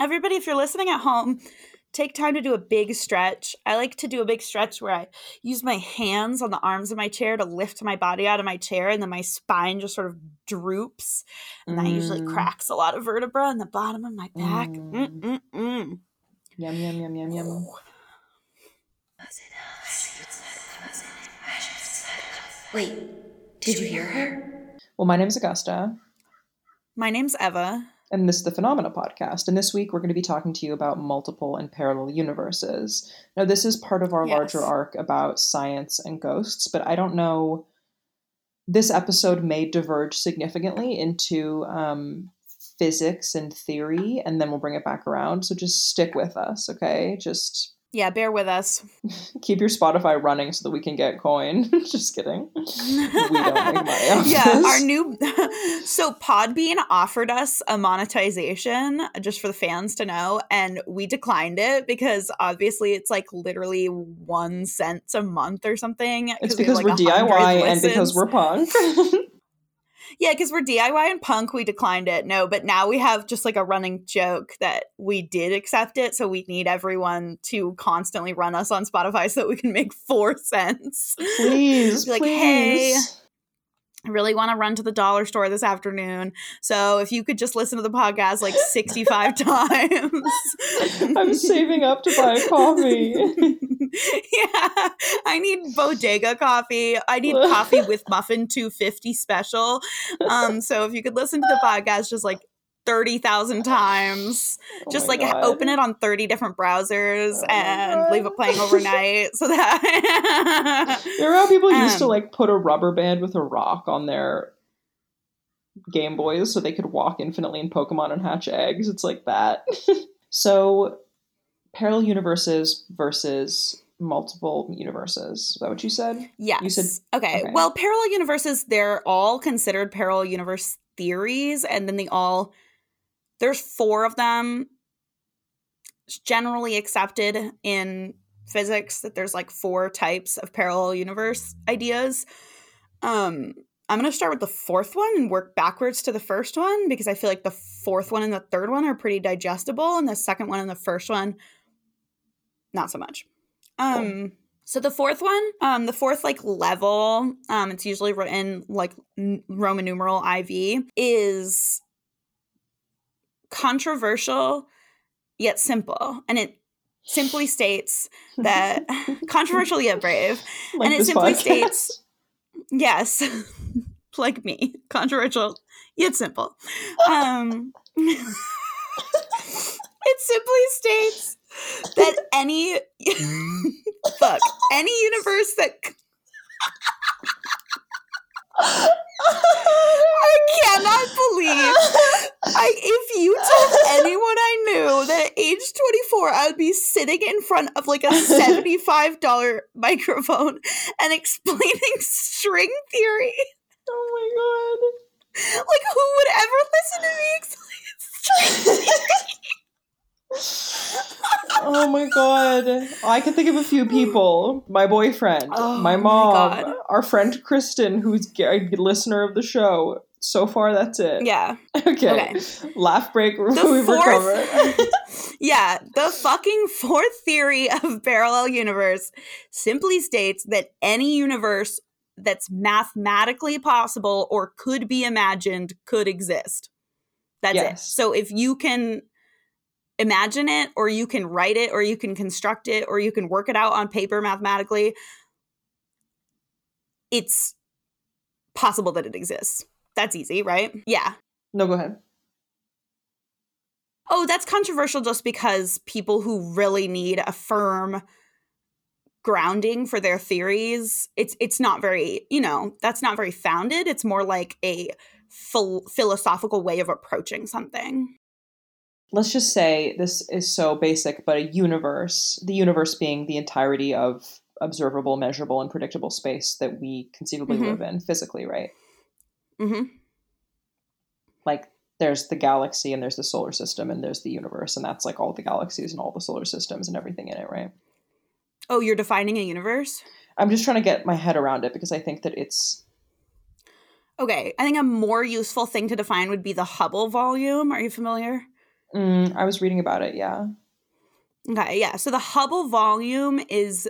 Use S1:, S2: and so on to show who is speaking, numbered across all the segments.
S1: Everybody, if you're listening at home, take time to do a big stretch. I like to do a big stretch where I use my hands on the arms of my chair to lift my body out of my chair, and then my spine just sort of droops. And that usually
S2: Mm.
S1: cracks a lot of vertebra in the bottom of my back.
S2: Mm.
S1: Mm-mm-mm.
S2: Yum yum yum yum yum.
S3: Wait, did you hear her?
S2: Well, my name's Augusta,
S1: My name's Eva.
S2: And this is the Phenomena Podcast. And this week we're going to be talking to you about multiple and parallel universes. Now, this is part of our larger arc about science and ghosts, but I don't know. This episode may diverge significantly into um, physics and theory, and then we'll bring it back around. So just stick with us, okay? Just
S1: Yeah, bear with us.
S2: keep your Spotify running so that we can get coin. just kidding. We don't make money off
S1: yeah, our new so Podbean offered us a monetization uh, just for the fans to know, and we declined it because obviously it's like literally one cent a month or something.
S2: It's
S1: 'cause we
S2: because
S1: like,
S2: we're
S1: 100
S2: DIY and because we're punk.
S1: Yeah, because we're DIY and punk. We declined it. No, but now we have just like a running joke that we did accept it, so we need everyone to constantly run us on Spotify so that we can make four cents.
S2: please,
S1: like,
S2: please.
S1: hey, I really want to run to the dollar store this afternoon. So if you could just listen to the podcast like 65 times.
S2: I'm saving up to buy a coffee.
S1: yeah. I need bodega coffee. I need coffee with muffin 250 special. Um so if you could listen to the podcast just like 30,000 times,
S2: Oh
S1: just like
S2: God.
S1: open it on 30 different browsers
S2: Oh
S1: and leave it playing overnight so that
S2: Remember how people used to
S1: Um,
S2: like put a rubber band with a rock on their Game Boys so they could walk infinitely in Pokemon and hatch eggs? It's like that. so, parallel universes versus multiple universes. Is that what you said?
S1: Yes.
S2: You said-
S1: okay.
S2: okay.
S1: Well, parallel universes, they're all considered parallel universe theories, and then they all there's four of them. Generally accepted in physics that there's like four types of parallel universe ideas. Um, I'm gonna start with the fourth one and work backwards to the first one because I feel like the fourth one and the third one are pretty digestible, and the second one and the first one, not so much. Um, so the fourth one, um, the fourth like level, um, it's usually written like n- Roman numeral IV, is controversial yet simple, and it simply states that controversial yet brave.
S2: Like
S1: and it simply
S2: podcast.
S1: states yes, like me, controversial yet simple. Um, it simply states that any fuck any universe that I cannot believe I if you told anyone I knew that at age 24 I would be sitting in front of like a $75 microphone and explaining string theory.
S2: oh my god.
S1: Like who would ever listen to me explain string theory?
S2: Oh my god. I can think of a few people. My boyfriend,
S1: Oh
S2: my
S1: my
S2: mom,
S1: God.
S2: our friend Kristen, who's a listener of the show. So far, that's it.
S1: Yeah.
S2: Okay.
S1: Okay.
S2: Laugh break.
S1: The fourth Yeah, the fucking fourth theory of parallel universe simply states that any universe that's mathematically possible or could be imagined could exist. That's it. So if you can imagine it or you can write it or you can construct it or you can work it out on paper mathematically, it's possible that it exists. That's easy, right? Yeah.
S2: no, go ahead.
S1: Oh, that's controversial just because people who really need a firm grounding for their theories, it's it's not very, you know, that's not very founded. It's more like a phil- philosophical way of approaching something.
S2: Let's just say this is so basic, but a universe, the universe being the entirety of observable, measurable, and predictable space that we conceivably
S1: Mhm.
S2: live in physically, right?
S1: hmm
S2: Like there's the galaxy and there's the solar system and there's the universe, and that's like all the galaxies and all the solar systems and everything in it, right?
S1: Oh, you're defining a universe?
S2: I'm just trying to get my head around it because I think that it's
S1: Okay, I think a more useful thing to define would be the Hubble volume. Are you familiar?
S2: Mm, I was reading about it. Yeah.
S1: Okay, yeah. So the Hubble volume is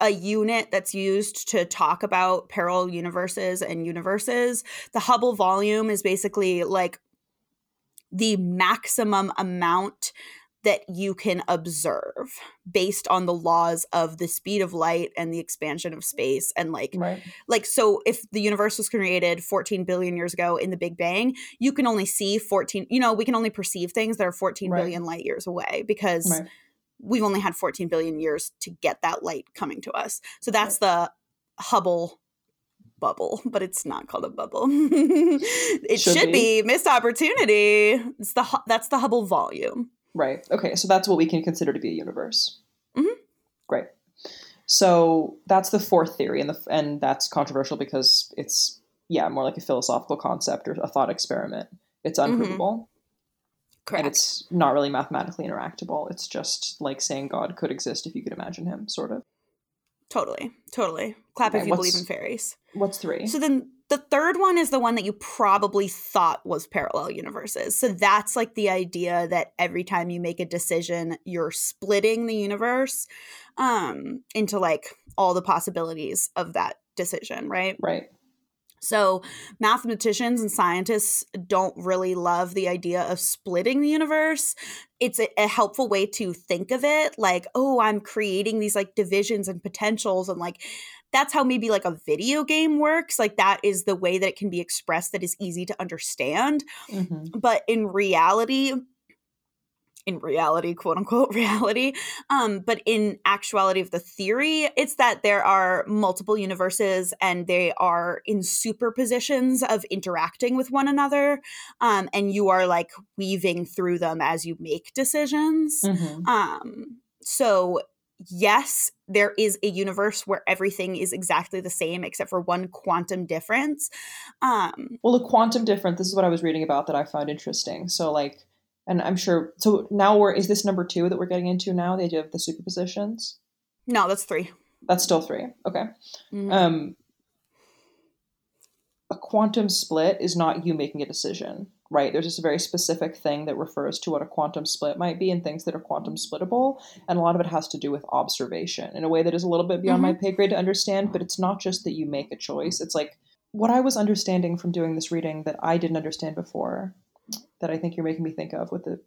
S1: a unit that's used to talk about parallel universes and universes. The Hubble volume is basically like the maximum amount that you can observe based on the laws of the speed of light and the expansion of space and like
S2: Right.
S1: like so if the universe was created 14 billion years ago in the big bang you can only see 14 you know we can only perceive things that are fourteen
S2: Right.
S1: billion light years away because
S2: Right.
S1: we've only had 14 billion years to get that light coming to us so that's the hubble bubble but it's not called a bubble it
S2: Should
S1: should, be. missed opportunity it's the that's the hubble volume
S2: Right. Okay. So that's what we can consider to be a universe.
S1: Mhm.
S2: Great. So that's the fourth theory, and the and that's controversial because it's yeah more like a philosophical concept or a thought experiment. It's unprovable and
S1: correct
S2: it's not really mathematically interactable. It's just like saying God could exist if you could imagine him, sort of.
S1: totally totally clap
S2: Okay,
S1: if you believe in fairies
S2: What's three?
S1: So then the third one is the one that you probably thought was parallel universes. So that's like the idea that every time you make a decision, you're splitting the universe um into like all the possibilities of that decision, right?
S2: right.
S1: So mathematicians and scientists don't really love the idea of splitting the universe. It's a, a helpful way to think of it like, oh, I'm creating these like divisions and potentials and like that's how maybe like a video game works. Like that is the way that it can be expressed that is easy to understand.
S2: hmm
S1: But in reality, in reality, quote unquote reality, um, but in actuality of the theory, it's that there are multiple universes and they are in superpositions of interacting with one another. Um, and you are like weaving through them as you make decisions.
S2: hmm
S1: Um, so yes, there is a universe where everything is exactly the same except for one quantum difference. Um,
S2: Well, the quantum difference. This is what I was reading about that I found interesting. So, like, and I'm sure. So now we're is this number two that we're getting into now? The idea of the superpositions.
S1: no, that's three.
S2: That's still three. Okay.
S1: Mhm.
S2: Um, a quantum split is not you making a decision, right? There's just a very specific thing that refers to what a quantum split might be and things that are quantum splittable. And a lot of it has to do with observation in a way that is a little bit beyond my mm-hmm. pay grade to understand. But it's not just that you make a choice. It's like what I was understanding from doing this reading that I didn't understand before, that I think you're making me think of with the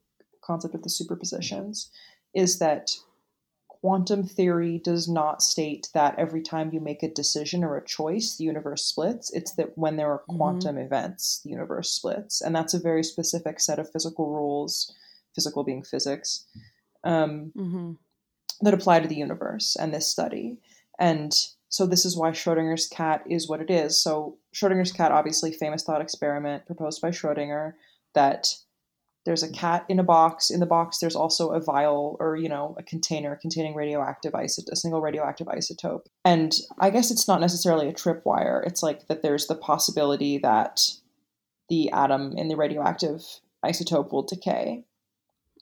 S2: concept of the superpositions, is that quantum theory does not state that every time you make a decision or a choice, the universe splits. It's that when there are
S1: Mhm.
S2: quantum events, the universe splits. And that's a very specific set of physical rules, physical being physics, um,
S1: Mhm.
S2: that apply to the universe and this study. And so this is why Schrödinger's cat is what it is. So Schrödinger's cat, obviously famous thought experiment proposed by Schrödinger that there's a cat in a box. In the box, there's also a vial or you know a container containing radioactive isotope, a single radioactive isotope. And I guess it's not necessarily a tripwire. It's like that there's the possibility that the atom in the radioactive isotope will decay.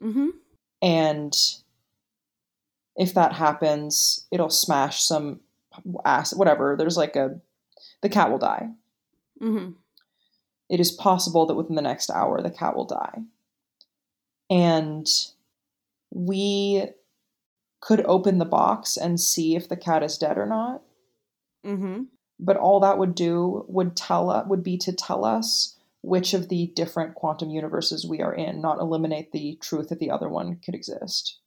S1: Mhm.
S2: And if that happens, it'll smash some acid, whatever. There's like a, the cat will die.
S1: Mhm.
S2: It is possible that within the next hour, the cat will die. And we could open the box and see if the cat is dead or not.
S1: Mhm.
S2: But all that would do would tell us, would be to tell us which of the different quantum universes we are in, not eliminate the truth that the other one could exist.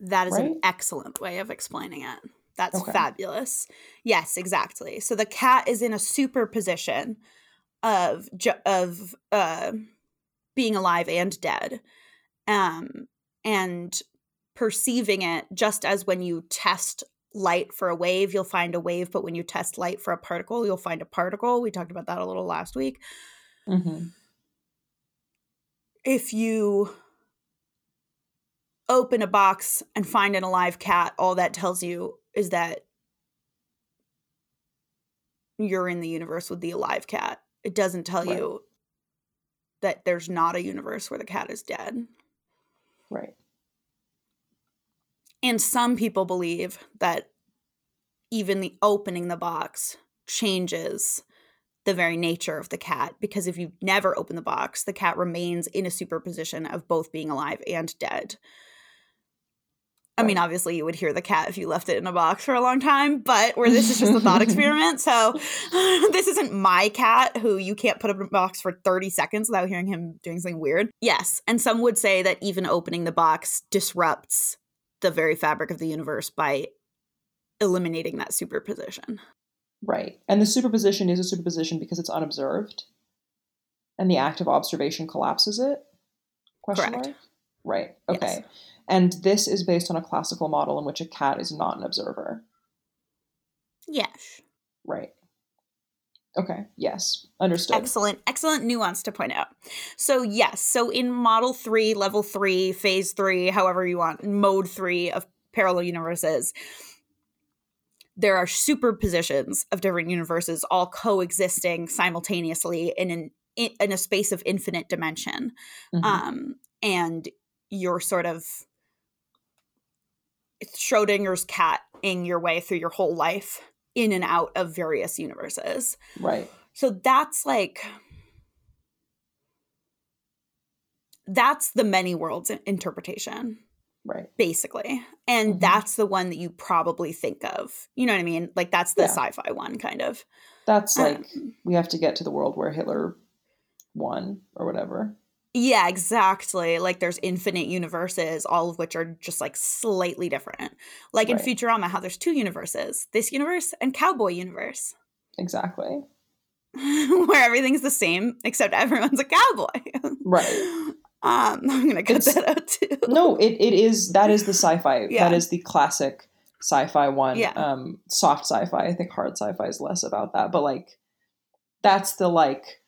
S1: That is
S2: Right?
S1: an excellent way of explaining it. That's
S2: Okay.
S1: fabulous. Yes, exactly. So the cat is in a superposition of of uh, being alive and dead, um, and perceiving it just as when you test light for a wave, you'll find a wave, but when you test light for a particle, you'll find a particle. We talked about that a little last week.
S2: hmm
S1: if you open a box and find an alive cat, all that tells you is that you're in the universe with the alive cat. It doesn't tell
S2: Right.
S1: you that there's not a universe where the cat is dead.
S2: Right.
S1: And some people believe that even the opening the box changes the very nature of the cat because if you never open the box, the cat remains in a superposition of both being alive and dead. I mean, obviously, you would hear the cat if you left it in a box for a long time, but where this is just a thought experiment. So, this isn't my cat who you can't put in a box for 30 seconds without hearing him doing something weird. Yes. And some would say that even opening the box disrupts the very fabric of the universe by eliminating that superposition.
S2: Right. And the superposition is a superposition because it's unobserved. And the act of observation collapses it? Question
S1: Correct.
S2: mark? Right. Okay.
S1: Yes.
S2: And this is based on a classical model in which a cat is not an observer.
S1: Yes.
S2: Right. Okay. Yes. Understood.
S1: Excellent, excellent nuance to point out. So, yes, so in model three, level three, phase three, however you want, mode three of parallel universes, there are superpositions of different universes all coexisting simultaneously in an in, a space of infinite dimension.
S2: Mhm.
S1: Um, and you're sort of it's Schrödinger's catting your way through your whole life in and out of various universes.
S2: right.
S1: So that's like that's the many worlds interpretation
S2: Right.
S1: basically. And
S2: Mhm.
S1: that's the one that you probably think of. You know what I mean? Like that's the
S2: Yeah.
S1: sci-fi one kind of.
S2: That's like
S1: Um,
S2: we have to get to the world where Hitler won or whatever.
S1: Yeah, exactly. Like there's infinite universes, all of which are just like slightly different. Like in Futurama, how there's two universes: this universe and Cowboy universe,
S2: Exactly.
S1: where everything's the same except everyone's a cowboy.
S2: Right.
S1: Um, I'm gonna cut
S2: It's-
S1: that out too.
S2: No, it, it is that is the sci-fi.
S1: Yeah.
S2: That is the classic sci-fi one.
S1: Yeah.
S2: Um soft sci-fi. I think hard sci-fi is less about that. But like that's the like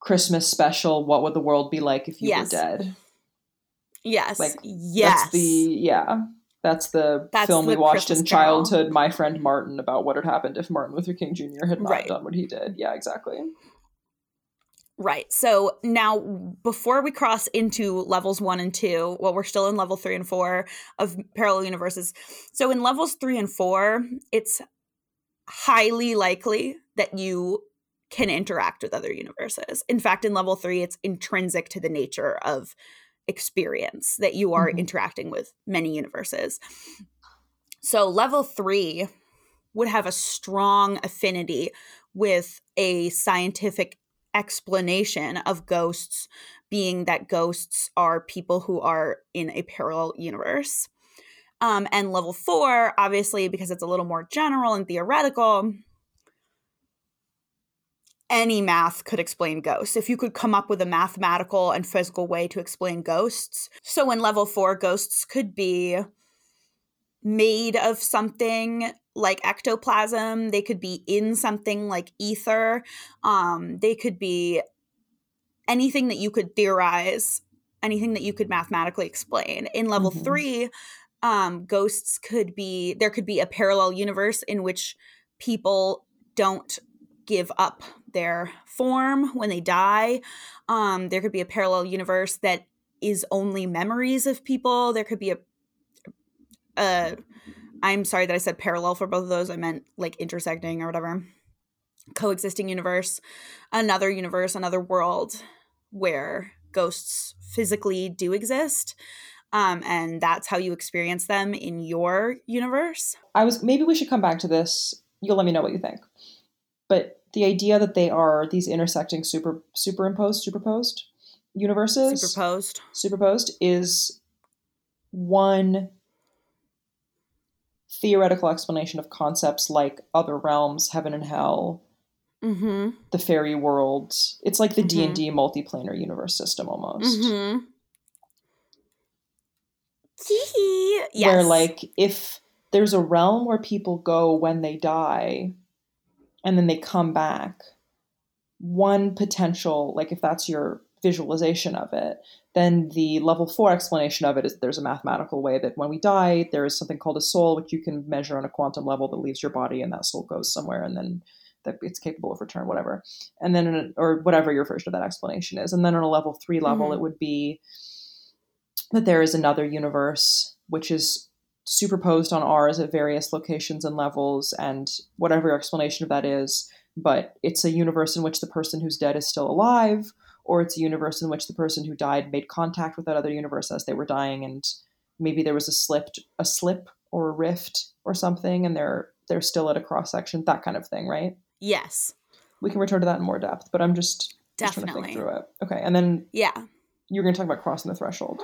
S2: Christmas special, what would the world be like if you
S1: Yes.
S2: were dead?
S1: Yes.
S2: Like,
S1: yes.
S2: That's the yeah. That's the
S1: That's
S2: film we watched
S1: Christmas
S2: in
S1: Carol.
S2: childhood, My Friend Martin, about what had happened if Martin Luther King Jr. had not
S1: Right.
S2: done what he did. Yeah, exactly.
S1: Right. So now, before we cross into levels one and two, well, we're still in level three and four of parallel universes. So in levels three and four, it's highly likely that you can interact with other universes. In fact, in level three, it's intrinsic to the nature of experience that you are
S2: Mhm.
S1: interacting with many universes. So level three would have a strong affinity with a scientific explanation of ghosts being that ghosts are people who are in a parallel universe. Um, and level four, obviously, because it's a little more general and theoretical, any math could explain ghosts. If you could come up with a mathematical and physical way to explain ghosts. So in level four, ghosts could be made of something like ectoplasm they could be in something like ether um they could be anything that you could theorize anything that you could mathematically explain in level
S2: Mhm.
S1: 3 um ghosts could be there could be a parallel universe in which people don't give up their form when they die um there could be a parallel universe that is only memories of people there could be a uh I'm sorry that I said parallel for both of those. I meant like intersecting or whatever. Coexisting universe, another universe, another world where ghosts physically do exist. Um, and that's how you experience them in your universe.
S2: I was maybe we should come back to this. You'll let me know what you think. But the idea that they are these intersecting super superimposed, superposed universes,
S1: Superposed.
S2: superposed is one theoretical explanation of concepts like other realms, heaven and hell,
S1: Mm-hmm.
S2: the fairy world. It's like the
S1: Mhm.
S2: D and D multiplanar universe system almost.
S1: Mm-hmm. yes.
S2: Where like if there's a realm where people go when they die and then they come back, one potential, like if that's your visualization of it, then the level four explanation of it is there's a mathematical way that when we die, there is something called a soul, which you can measure on a quantum level that leaves your body, and that soul goes somewhere, and then that it's capable of return, whatever. And then, a, or whatever your version of that explanation is. And then on a level three level,
S1: Mhm.
S2: it would be that there is another universe which is superposed on ours at various locations and levels, and whatever your explanation of that is, but it's a universe in which the person who's dead is still alive, or it's a universe in which the person who died made contact with that other universe as they were dying, and maybe there was a slipped a slip or a rift or something, and they're they're still at a cross section, that kind of thing, right?
S1: Yes.
S2: We can return to that in more depth, but I'm just, just trying to
S1: Definitely.
S2: think through it. Okay, and then
S1: Yeah.
S2: you're going to talk about crossing the threshold.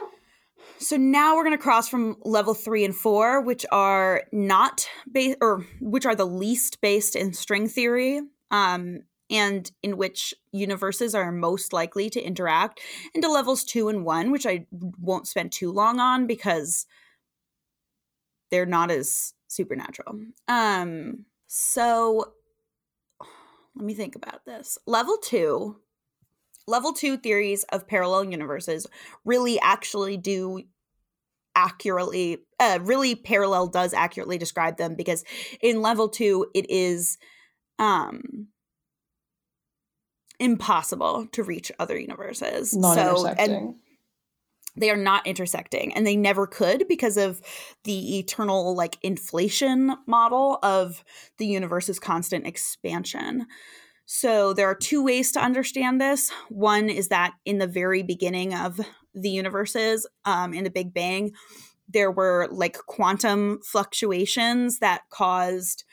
S1: So now we're going to cross from level three and four, which are not based or which are the least based in string theory, um, and in which universes are most likely to interact, into levels two and one, which I won't spend too long on because they're not as supernatural. Um, so let me think about this. Level two, level two theories of parallel universes really actually do accurately uh really parallel does accurately describe them because in level 2 it is um impossible to reach other universes.
S2: Non
S1: so and they are not intersecting and they never could because of the eternal like inflation model of the universe's constant expansion. So there are two ways to understand this. One is that in the very beginning of the universes um, in the big bang there were like quantum fluctuations that caused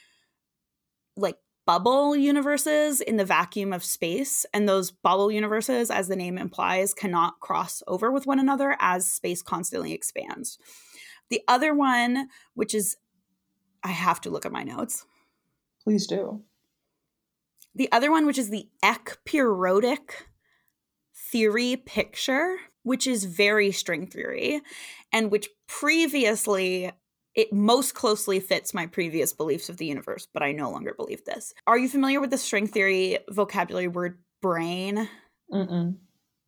S1: like bubble universes in the vacuum of space and those bubble universes as the name implies cannot cross over with one another as space constantly expands the other one which is i have to look at my notes
S2: Please do.
S1: the other one which is the ekpyrotic theory picture which is very string theory and which previously it most closely fits my previous beliefs of the universe but i no longer believe this are you familiar with the string theory vocabulary word
S2: brane.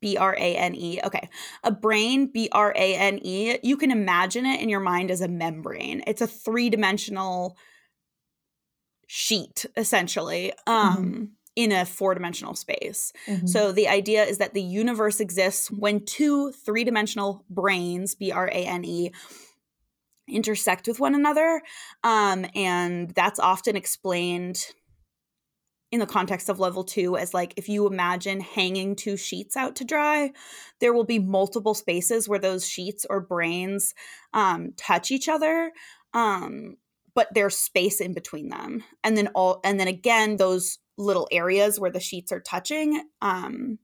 S1: B R A N E. Okay. A brane, B R A N E, you can imagine it in your mind as a membrane. It's a three dimensional sheet, essentially, um, in a four dimensional space.
S2: Mhm.
S1: So the idea is that the universe exists when two three dimensional branes, B R A N E, intersect with one another. Um, and that's often explained in the context of level two as like if you imagine hanging two sheets out to dry, there will be multiple spaces where those sheets or branes um, touch each other. Um, but there's space in between them. And then all and then again, those little areas where the sheets are touching um,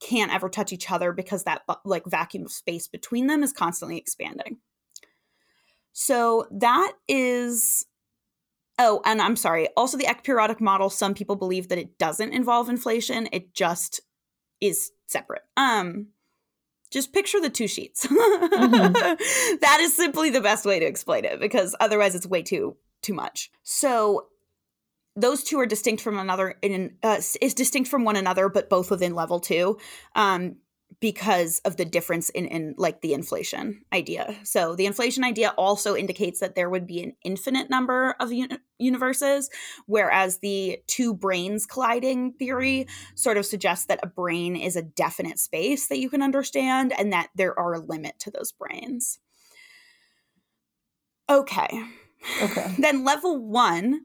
S1: can't ever touch each other because that like vacuum of space between them is constantly expanding. So that is Oh, and I'm sorry. Also the ekpyrotic model, some people believe that it doesn't involve inflation. It just is separate. Um just picture the two sheets. That is simply the best way to explain it because otherwise it's way too too much. So those two are distinct from another in uh, is distinct from one another but both within level 2 um because of the difference in in like the inflation idea. So the inflation idea also indicates that there would be an infinite number of uni- universes whereas the two branes colliding theory sort of suggests that a brane is a definite space that you can understand and that there are a limit to those branes. Okay.
S2: Okay.
S1: Then level 1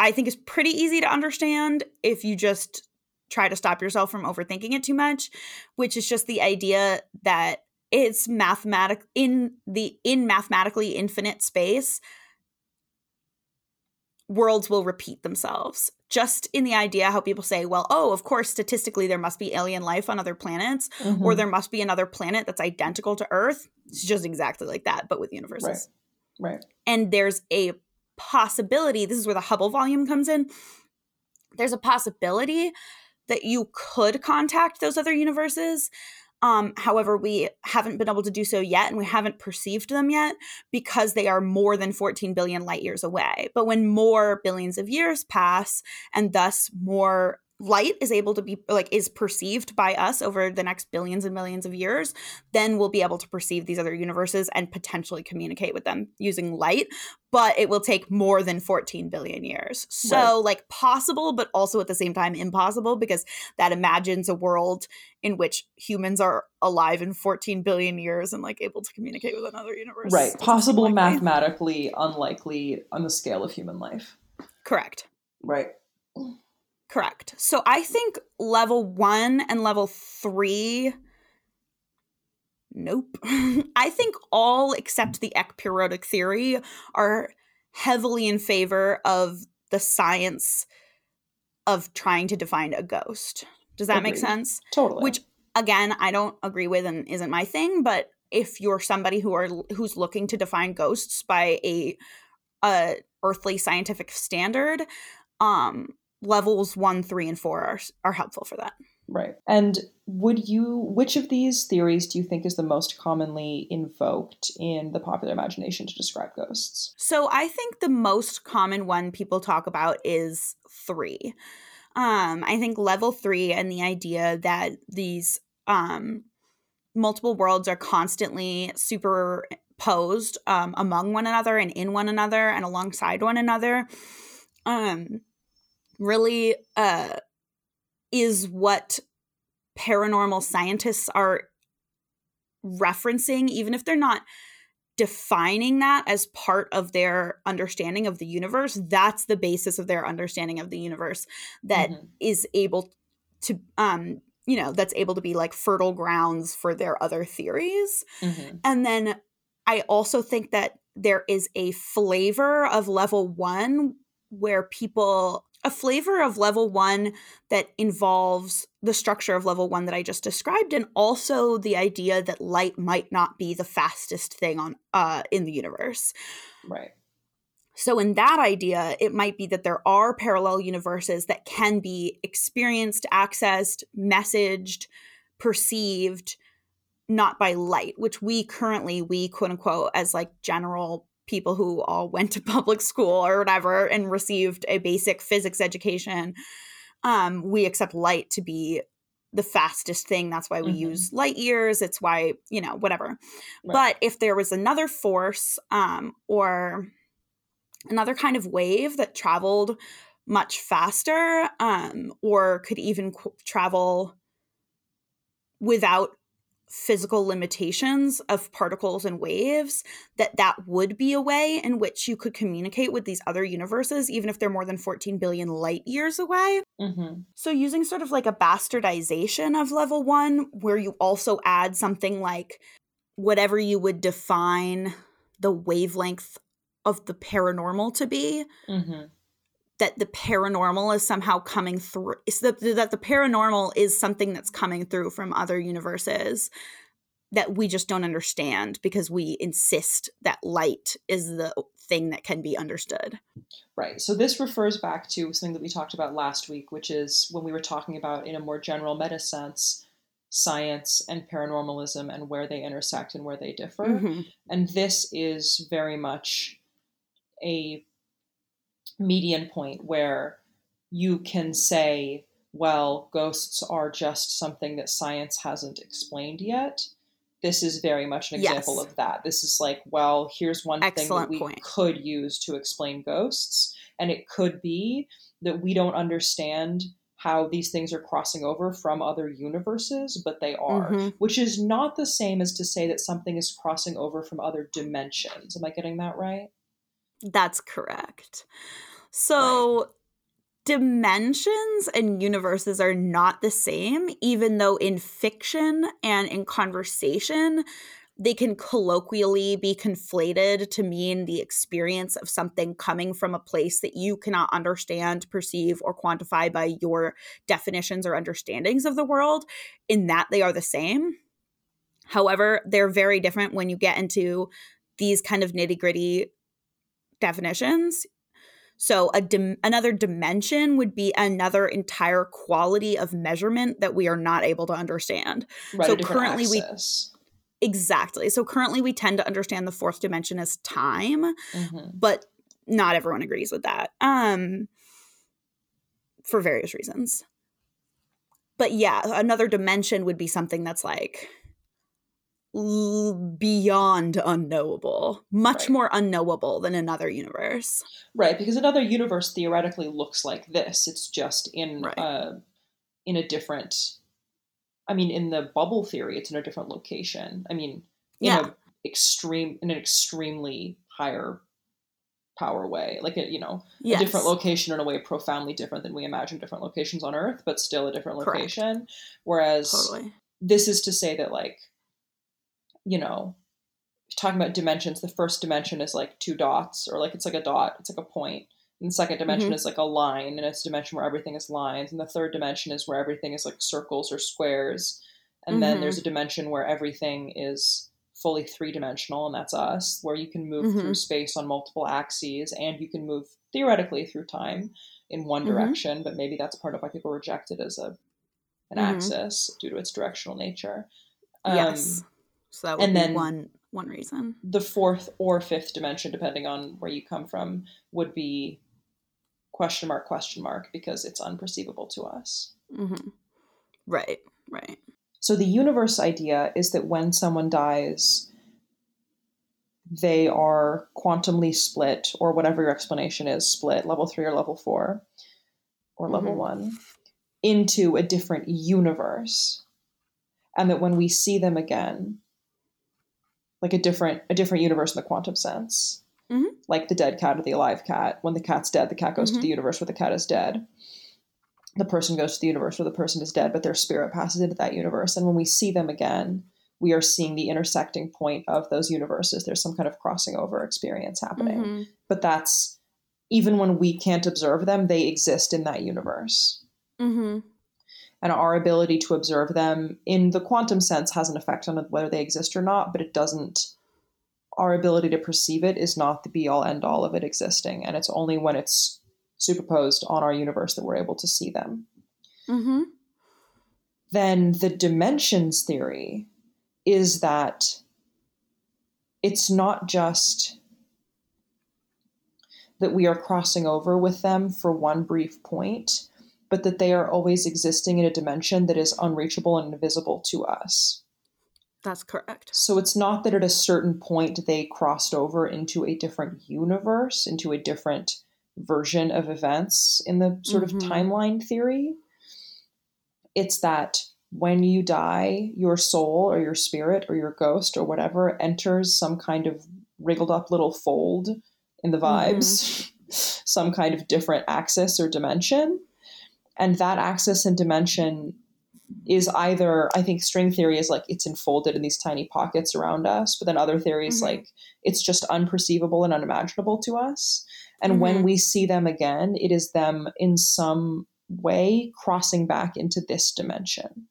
S1: I think is pretty easy to understand if you just try to stop yourself from overthinking it too much, which is just the idea that it's mathematic in the in mathematically infinite space worlds will repeat themselves just in the idea how people say well oh of course statistically there must be alien life on other planets or
S2: Mhm.
S1: there must be another planet that's identical to earth it's just exactly like that but with universes
S2: Right.
S1: and there's a possibility this is where the hubble volume comes in there's a possibility that you could contact those other universes um, however we haven't been able to do so yet and we haven't perceived them yet because they are more than 14 billion light years away. But when more billions of years pass and thus more light is able to be like is perceived by us over the next billions and millions of years then we'll be able to perceive these other universes and potentially communicate with them using light but it will take more than 14 billion years so
S2: Right.
S1: like possible but also at the same time impossible because that imagines a world in which humans are alive in 14 billion years and like able to communicate with another universe
S2: Right. Possible, mathematically unlikely on the scale of human life.
S1: correct
S2: Right.
S1: Correct. So I think level one and level three. Nope. I think all except the ekpyrotic theory are heavily in favor of the science of trying to define a ghost. Does that make sense?
S2: Totally.
S1: Which again, I don't agree with and isn't my thing, but if you're somebody who are who's looking to define ghosts by a a earthly scientific standard, um levels 1, 3 and 4 are are helpful for that.
S2: Right. And would you, which of these theories do you think is the most commonly invoked in the popular imagination to describe ghosts?
S1: So I think the most common one people talk about is 3. Um I think level 3 and the idea that these um multiple worlds are constantly superposed um, among one another and in one another and alongside one another um, really uh, is what paranormal scientists are referencing, even if they're not defining that as part of their understanding of the universe. That's the basis of their understanding of the universe that
S2: Mhm.
S1: is able to um you know that's able to be like fertile grounds for their other theories
S2: Mhm.
S1: and then i also think that there is a flavor of level 1 where people a flavor of level 1 that involves the structure of level 1 that i just described and also the idea that light might not be the fastest thing on uh in the universe
S2: Right.
S1: so, in that idea, it might be that there are parallel universes that can be experienced, accessed, messaged, perceived, not by light, which we currently, we quote unquote, as like general people who all went to public school or whatever and received a basic physics education, um, we accept light to be the fastest thing. That's why we
S2: Mhm.
S1: use light years. It's why, you know, whatever.
S2: Right.
S1: But if there was another force um, or another kind of wave that traveled much faster um, or could even qu- travel without physical limitations of particles and waves that that would be a way in which you could communicate with these other universes even if they're more than 14 billion light years away
S2: Mhm.
S1: so using sort of like a bastardization of level one, where you also add something like whatever you would define the wavelength of the paranormal to be,
S2: Mhm.
S1: That the paranormal is somehow coming through, that, that the paranormal is something that's coming through from other universes that we just don't understand because we insist that light is the thing that can be understood.
S2: Right. So this refers back to something that we talked about last week, which is when we were talking about, in a more general meta sense, science and paranormalism and where they intersect and where they differ.
S1: Mhm.
S2: And this is very much a median point where you can say, well, ghosts are just something that science hasn't explained yet. This is very much an example
S1: Yes.
S2: of that. This is like, well, here's one thing that we
S1: point.
S2: could use to explain ghosts. And it could be that we don't understand how these things are crossing over from other universes, but they are
S1: Mhm.
S2: which is not the same as to say that something is crossing over from other dimensions. Am I getting that right?
S1: That's correct. So dimensions and universes are not the same, even though in fiction and in conversation, they can colloquially be conflated to mean the experience of something coming from a place that you cannot understand, perceive, or quantify by your definitions or understandings of the world, in that they are the same. However, they're very different when you get into these kind of nitty gritty definitions. So a dim- another dimension would be another entire quality of measurement that we are not able to understand.
S2: Right.
S1: So currently we- Exactly. So currently we tend to understand the fourth dimension as time,
S2: Mhm.
S1: but not everyone agrees with that. Um for various reasons. But yeah, another dimension would be something that's like l- beyond unknowable, much
S2: Right.
S1: more unknowable than another universe.
S2: Right, because another universe theoretically looks like this. It's just in
S1: Right.
S2: uh, in a different. I mean, in the bubble theory, it's in a different location. I mean, in
S1: Yeah.
S2: a extreme in an extremely higher power way, like a, you know,
S1: Yes.
S2: a different location in a way profoundly different than we imagine different locations on Earth, but still a different
S1: Correct.
S2: location. Whereas
S1: Totally.
S2: this is to say that like you know talking about dimensions the first dimension is like two dots or like it's like a dot it's like a point and the second dimension
S1: Mhm.
S2: is like a line and it's a dimension where everything is lines and the third dimension is where everything is like circles or squares and then
S1: Mhm.
S2: there's a dimension where everything is fully three dimensional and that's us where you can move
S1: Mhm.
S2: through space on multiple axes and you can move theoretically through time in one
S1: Mhm.
S2: direction but maybe that's part of why people reject it as a an
S1: Mhm.
S2: axis due to its directional nature Um,
S1: yes. So that would
S2: and
S1: be
S2: then-
S1: one one reason.
S2: the fourth or fifth dimension, depending on where you come from, would be question mark question mark because it's unperceivable to us.
S1: hmm Right. Right.
S2: So the universe idea is that when someone dies, they are quantumly split, or whatever your explanation is, split level three or level four, or level
S1: Mhm.
S2: one, into a different universe, and that when we see them again, like a different a different universe in the quantum sense,
S1: Mhm.
S2: like the dead cat or the alive cat. When the cat's dead, the cat goes to
S1: Mhm.
S2: the universe where the cat is dead the person goes to the universe where the person is dead, but their spirit passes into that universe. And when we see them again, we are seeing the intersecting point of those universes. There's some kind of crossing over experience happening.
S1: Mhm.
S2: But that's even when we can't observe them, they exist in that universe. And our ability to observe them in the quantum sense has an effect on whether they exist or not, but it doesn't. Our ability to perceive it is not the be all end all of it existing. And it's only when it's superposed on our universe that we're able to see them.
S1: Mhm.
S2: then the dimensions theory is that it's not just that we are crossing over with them for one brief point, but that they are always existing in a dimension that is unreachable and invisible to us.
S1: That's correct.
S2: So it's not that at a certain point they crossed over into a different universe, into a different version of events in the sort
S1: Mhm.
S2: of timeline theory. It's that when you die, your soul or your spirit or your ghost or whatever enters some kind of wriggled up little fold in the vibes, some kind of different axis or dimension. And that axis and dimension is either I think string theory is like it's enfolded in these tiny pockets around us, but then other theories
S1: Mhm.
S2: like it's just unperceivable and unimaginable to us. And when
S1: Mhm.
S2: we see them again, it is them in some way crossing back into this dimension.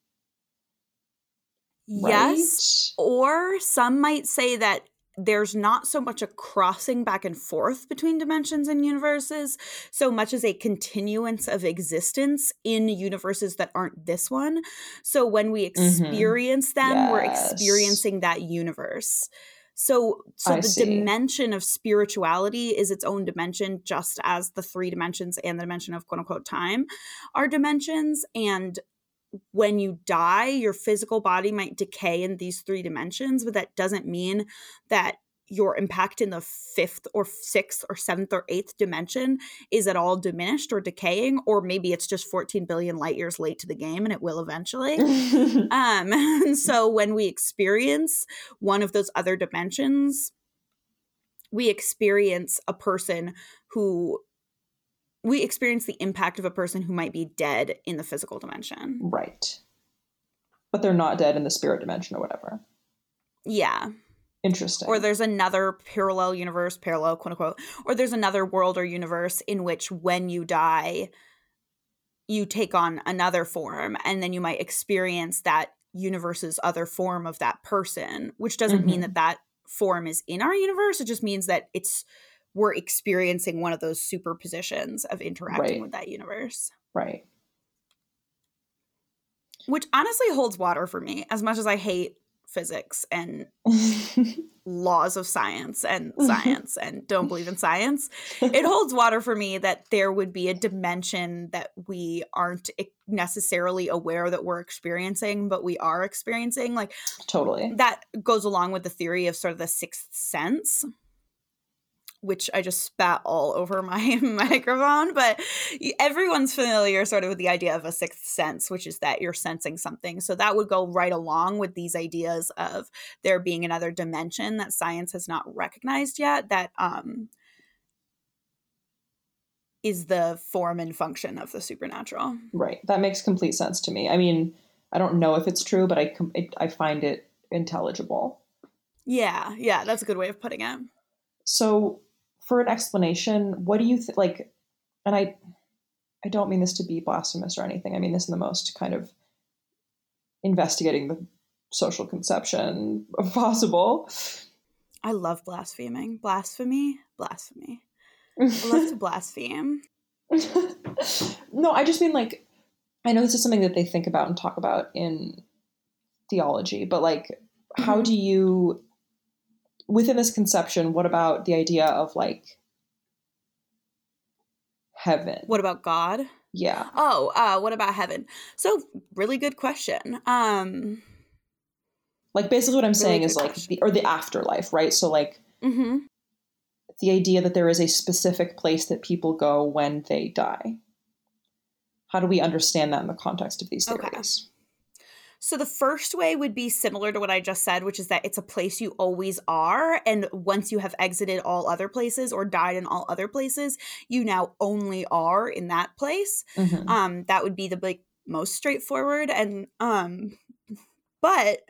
S2: Right?
S1: Yes. Or some might say that there's not so much a crossing back and forth between dimensions and universes, so much as a continuance of existence in universes that aren't this one. So when we experience them, we're
S2: Mm-hmm.
S1: Experiencing that universe. So so
S2: I
S1: the
S2: see.
S1: dimension of spirituality is its own dimension, just as the three dimensions and the dimension of quote unquote time are dimensions. And when you die, your physical body might decay in these three dimensions, but that doesn't mean that your impact in the fifth or sixth or seventh or eighth dimension is at all diminished or decaying, or maybe it's just 14 billion light years late to the game and it will eventually. um, and so when we experience one of those other dimensions, we experience a person who we experience the impact of a person who might be dead in the physical dimension.
S2: right. But they're not dead in the spirit dimension or whatever.
S1: Yeah.
S2: Interesting.
S1: Or there's another parallel universe, parallel, quote unquote, or there's another world or universe in which when you die, you take on another form and then you might experience that universe's other form of that person, which doesn't mean
S2: Mhm.
S1: that that form is in our universe. It just means that it's we're experiencing one of those superpositions of interacting
S2: Right.
S1: with that universe.
S2: right.
S1: which honestly holds water for me as much as I hate physics and laws of science and science and don't believe in science. It holds water for me that there would be a dimension that we aren't necessarily aware that we're experiencing, but we are experiencing. Like
S2: totally.
S1: that goes along with the theory of sort of the sixth sense which I just spat all over my microphone, but everyone's familiar sort of with the idea of a sixth sense, which is that you're sensing something. So that would go right along with these ideas of there being another dimension that science has not recognized yet that um is the form and function of the supernatural.
S2: Right. That makes complete sense to me. I mean, I don't know if it's true, but I I find it intelligible.
S1: Yeah, yeah, that's a good way of putting it.
S2: So, for an explanation, what do you think? Like, and I, I don't mean this to be blasphemous or anything. I mean this in the most kind of investigating the social conception possible.
S1: I love blaspheming. Blasphemy, blasphemy. I love to blaspheme.
S2: no, I just mean like I know this is something that they think about and talk about in theology, but like how
S1: Mhm.
S2: do you within this conception, what about the idea of like heaven?
S1: What about God?
S2: Yeah.
S1: Oh, uh, what about heaven? So, really good question. Um,
S2: Like basically what I'm saying is like
S1: question.
S2: the or the afterlife, right? So like
S1: mm-hmm.
S2: the idea that there is a specific place that people go when they die. How do we understand that in the context of these
S1: Okay. So the first way would be similar to what I just said, which is that it's a place you always are, and once you have exited all other places or died in all other places, you now only are in that place.
S2: Mhm.
S1: Um, that would be the like most straightforward, and um, but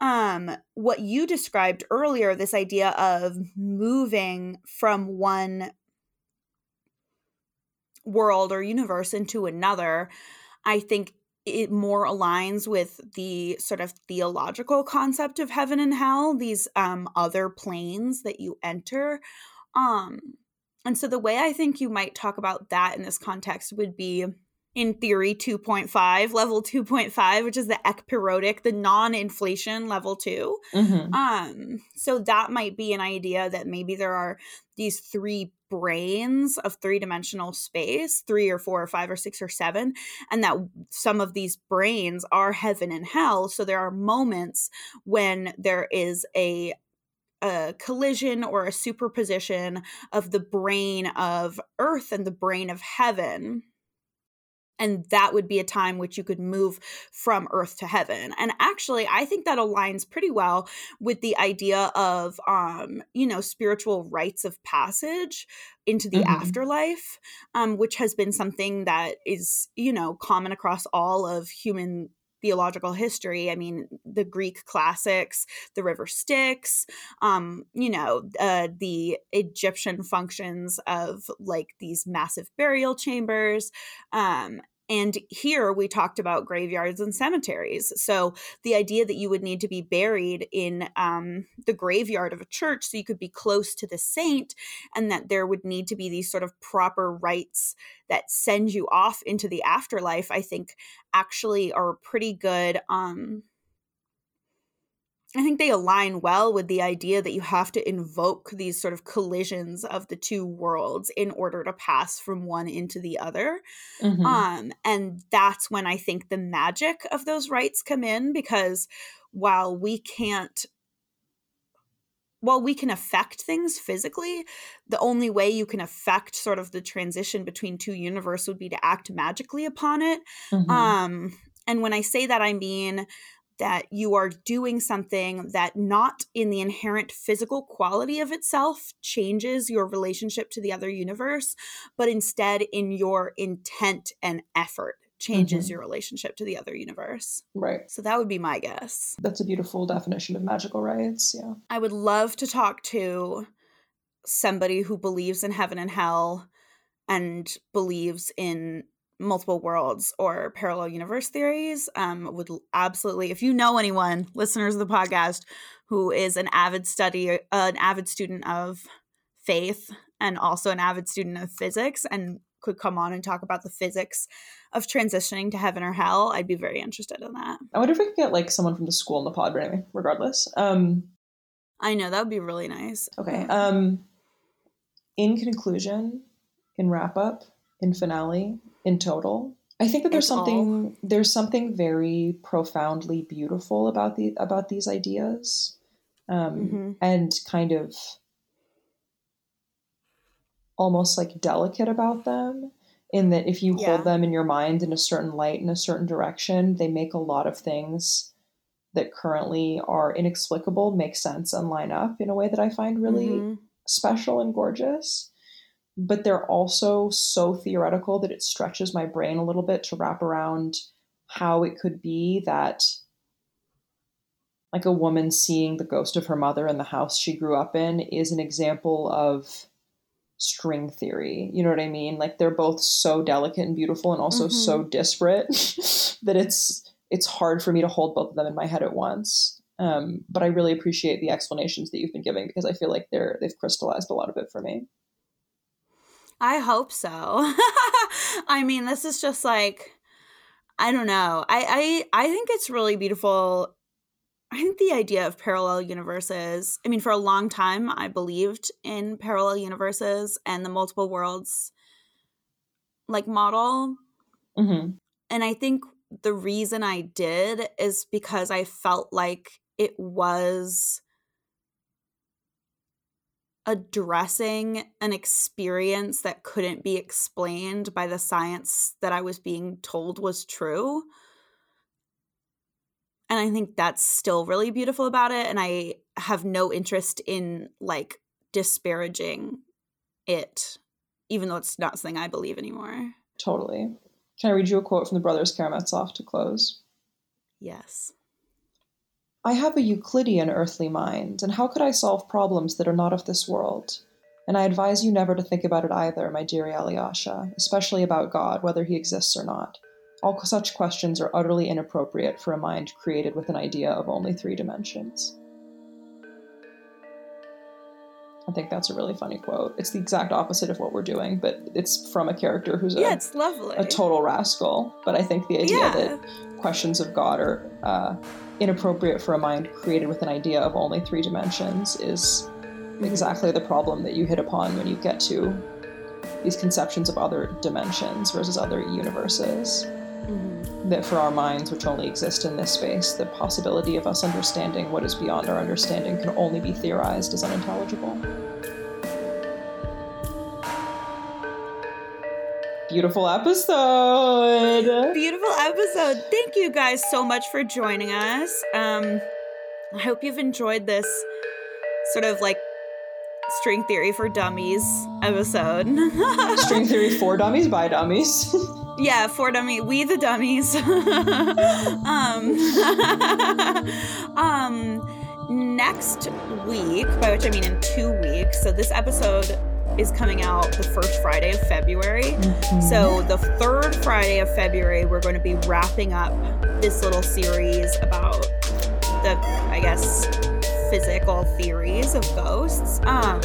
S1: um, what you described earlier, this idea of moving from one world or universe into another, I think it more aligns with the sort of theological concept of heaven and hell, these um, other planes that you enter. Um, and so the way I think you might talk about that in this context would be in theory 2.5, level 2.5, which is the ekpyrotic, the non-inflation level 2.
S2: Mhm.
S1: Um, so that might be an idea that maybe there are these three branes of three dimensional space, three or four or five or six or seven, and that some of these branes are heaven and hell. So there are moments when there is a a collision or a superposition of the brane of earth and the brane of heaven and that would be a time which you could move from earth to heaven and actually i think that aligns pretty well with the idea of um you know spiritual rites of passage into the
S2: Mhm.
S1: afterlife um which has been something that is you know common across all of human theological history i mean the greek classics the river styx um you know uh the egyptian functions of like these massive burial chambers um and here we talked about graveyards and cemeteries. So the idea that you would need to be buried in um, the graveyard of a church so you could be close to the saint, and that there would need to be these sort of proper rites that send you off into the afterlife, I think actually are pretty good. Um, I think they align well with the idea that you have to invoke these sort of collisions of the two worlds in order to pass from one into the other.
S2: Mhm.
S1: Um, and that's when I think the magic of those rites come in because while we can't while we can affect things physically, the only way you can affect sort of the transition between two universe would be to act magically upon it.
S2: Mhm.
S1: Um, and when I say that, I mean that you are doing something that not in the inherent physical quality of itself changes your relationship to the other universe, but instead in your intent and effort changes
S2: Mhm.
S1: your relationship to the other universe.
S2: right.
S1: So that would be my guess.
S2: That's a beautiful definition of magical rites. Yeah.
S1: I would love to talk to somebody who believes in heaven and hell and believes in multiple worlds or parallel universe theories. Um, would absolutely, if you know anyone, listeners of the podcast, who is an avid study, uh, an avid student of faith, and also an avid student of physics, and could come on and talk about the physics of transitioning to heaven or hell, I'd be very interested in that.
S2: I wonder if we could get like someone from the school in the pod, anyway, regardless. Um,
S1: I know that would be really nice.
S2: okay. Um, in conclusion, in wrap up, in finale, in total, I think that there's
S1: It's all-
S2: something there's something very profoundly beautiful about the about these ideas, um,
S1: Mhm.
S2: and kind of almost like delicate about them. In that, if you
S1: Yeah.
S2: hold them in your mind in a certain light in a certain direction, they make a lot of things that currently are inexplicable make sense and line up in a way that I find really
S1: Mhm.
S2: special and gorgeous. But they're also so theoretical that it stretches my brain a little bit to wrap around how it could be that like a woman seeing the ghost of her mother in the house she grew up in is an example of string theory. You know what I mean? Like they're both so delicate and beautiful and also mm-hmm. so disparate that it's it's hard for me to hold both of them in my head at once. Um, but I really appreciate the explanations that you've been giving because I feel like they're they've crystallized a lot of it for me.
S1: I hope so. I mean, this is just like I don't know. I I I think it's really beautiful. I think the idea of parallel universes, I mean, for a long time, I believed in parallel universes and the multiple worlds like model. Mm-hmm. And I think the reason I did is because I felt like it was addressing an experience that couldn't be explained by the science that I was being told was true. And I think that's still really beautiful about it. And I have no interest in like disparaging it, even though it's not something I believe anymore.
S2: Totally. Can I read you a quote from the Brothers Karamazov to close?
S1: Yes.
S2: I have a Euclidean earthly mind, and how could I solve problems that are not of this world? And I advise you never to think about it either, my dear Alyosha, especially about God, whether he exists or not. All such questions are utterly inappropriate for a mind created with an idea of only three dimensions. I think that's a really funny quote. It's the exact opposite of what we're doing, but it's from a character who's
S1: yeah,
S2: a,
S1: it's lovely.
S2: a total rascal. But I think the idea yeah. that questions of God are uh, inappropriate for a mind created with an idea of only three dimensions is exactly the problem that you hit upon when you get to these conceptions of other dimensions versus other universes. Mm-hmm. That for our minds, which only exist in this space, the possibility of us understanding what is beyond our understanding can only be theorized as unintelligible. Beautiful episode.
S1: Beautiful episode. Thank you guys so much for joining us. Um, I hope you've enjoyed this sort of like string theory for dummies episode.
S2: string theory for dummies by dummies.
S1: yeah, for dummy, we the dummies. um, um, next week, by which I mean in two weeks. So this episode is coming out the first Friday of February. Mm-hmm. So, the third Friday of February, we're going to be wrapping up this little series about the, I guess, physical theories of ghosts. Um,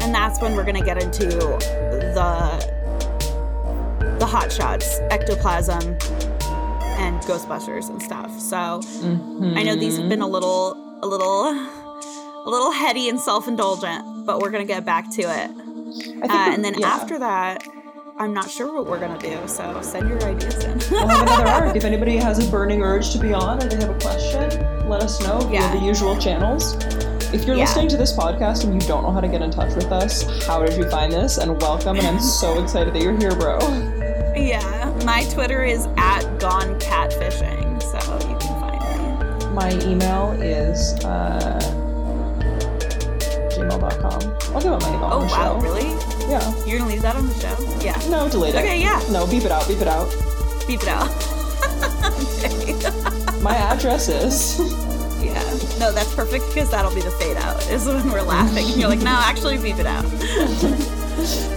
S1: and that's when we're going to get into the the hot shots, ectoplasm, and Ghostbusters and stuff. So mm-hmm. I know these have been a little a little a little heady and self-indulgent, but we're gonna get back to it. Uh, and then yeah. after that, I'm not sure what we're gonna do. So send your ideas in.
S2: we'll have another arc. If anybody has a burning urge to be on or they have a question, let us know via yeah. the usual channels. If you're yeah. listening to this podcast and you don't know how to get in touch with us, how did you find this? And welcome, and I'm so excited that you're here, bro.
S1: Yeah, my Twitter is at gone catfishing, so you can find
S2: me. My email is. Uh, gmail.com. I'll give it my.
S1: Oh, wow,
S2: show.
S1: really?
S2: Yeah.
S1: You're going to leave that on the show? Yeah.
S2: No, delete
S1: it. Okay, yeah.
S2: No, beep it out, beep it out.
S1: Beep it out.
S2: my address is.
S1: yeah. No, that's perfect because that'll be the fade out, is when we're laughing. You're like, no, actually, beep it out.